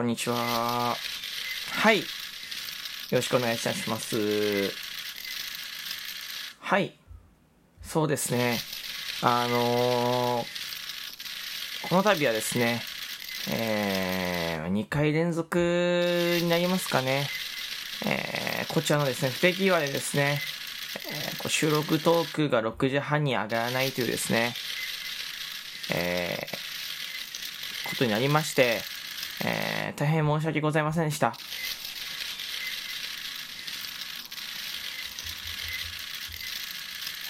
こんにちは。はい。よろしくお願いいたします。はい。そうですね。あのーこの度はですね、えー、2回連続になりますかね。えー、こちらのですね、不手際でですね、えー収録トークが6時半に上がらないというですね、えー、ことになりまして、えー、大変申し訳ございませんでした。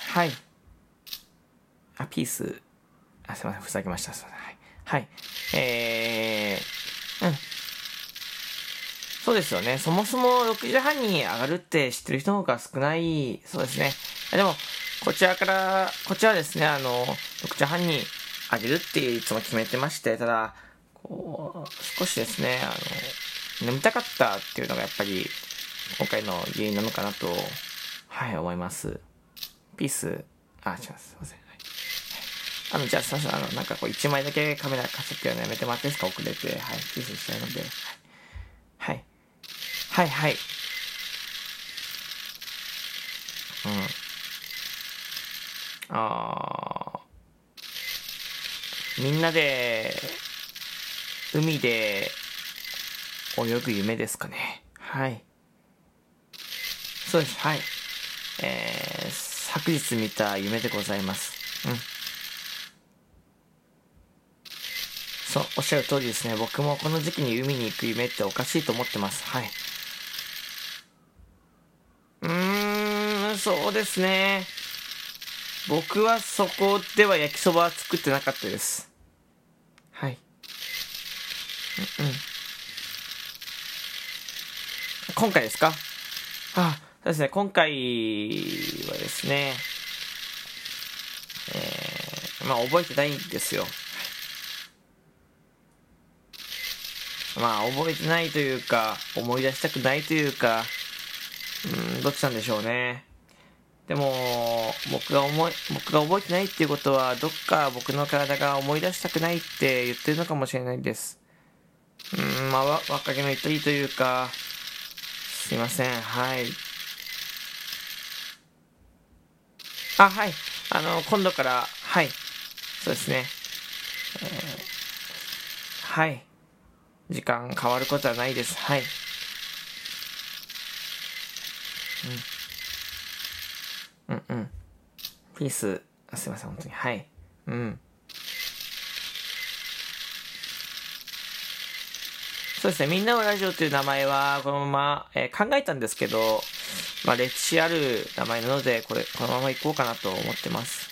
はい。あ、ピース。あ、すいません。ふざけました。すいません。はい。はい。えー、うん。そうですよね。そもそも6時半に上がるって知ってる人の方が少ない。そうですね。でも、こちらから、こちらですね、あの、6時半に上げるっていつも決めてまして、ただ、こう、少しですね、あの、眠たかったっていうのがやっぱり、今回の原因なのかなと、はい、思います。ピース、あ、違います。すいません。あの、じゃあ、すいません。あの、なんかこう、1枚だけカメラ貸してっていうのやめてもらっていいですか？遅れて。はい。ピースしたいので。はい。はい。はい、はい。うん。あーみんなで、海で泳ぐ夢ですかね。はい。そうです。はい。えー、昨日見た夢でございます。うん。そう、おっしゃる通りですね。僕もこの時期に海に行く夢っておかしいと思ってます。はい。うーん、そうですね。僕はそこでは焼きそばは作ってなかったです。うん。今回ですか？あ、そうですね。今回はですね、えー、まあ覚えてないんですよ。まあ覚えてないというか、思い出したくないというか、うん、どっちなんでしょうね。でも、僕が思い、僕が覚えてないっていうことは、どっか僕の体が思い出したくないって言ってるのかもしれないです。うん、まあ、若気の至りというか、すいません、はい。あ、はい。あの、今度から、はい。そうですね。えーはい。時間変わることはないです。はい。うん。うんうん。ピース、あすいません、本当に。はい。うん。そうですね、みんなのラジオという名前は、このまま、えー考えたんですけど、まあ、歴史ある名前なので、これ、このまま行こうかなと思ってます。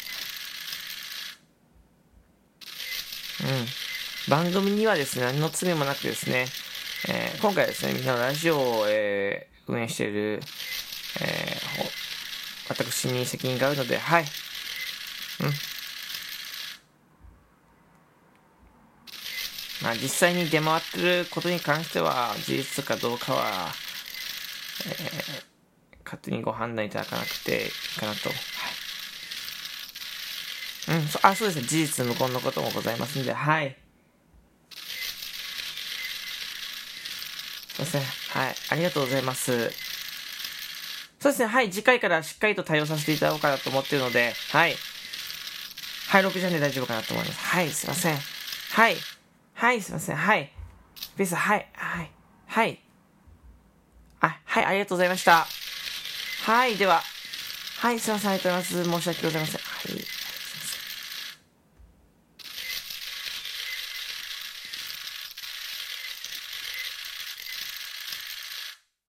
うん。番組にはですね、何の罪もなくですね、えー今回ですね、みんなのラジオを、えー運営している、えー私に責任があるので、はい。うん。まあ実際に出回ってることに関しては、事実かどうかは、えー勝手にご判断いただかなくていいかなと。はい。うん、そあ、そうですね。事実無根のこともございますんで、はい。そうですね。はい。ありがとうございます。そうですね。はい。次回からしっかりと対応させていただこうかなと思ってるので、はい。はい、6時半で大丈夫かなと思います。はい、すいません。はい。はい、すいません。はい。ベース、はい、はい、はい。あ、はい、ありがとうございました。はい、では。はい、すいません、ありがとうございます。申し訳ございません。はい。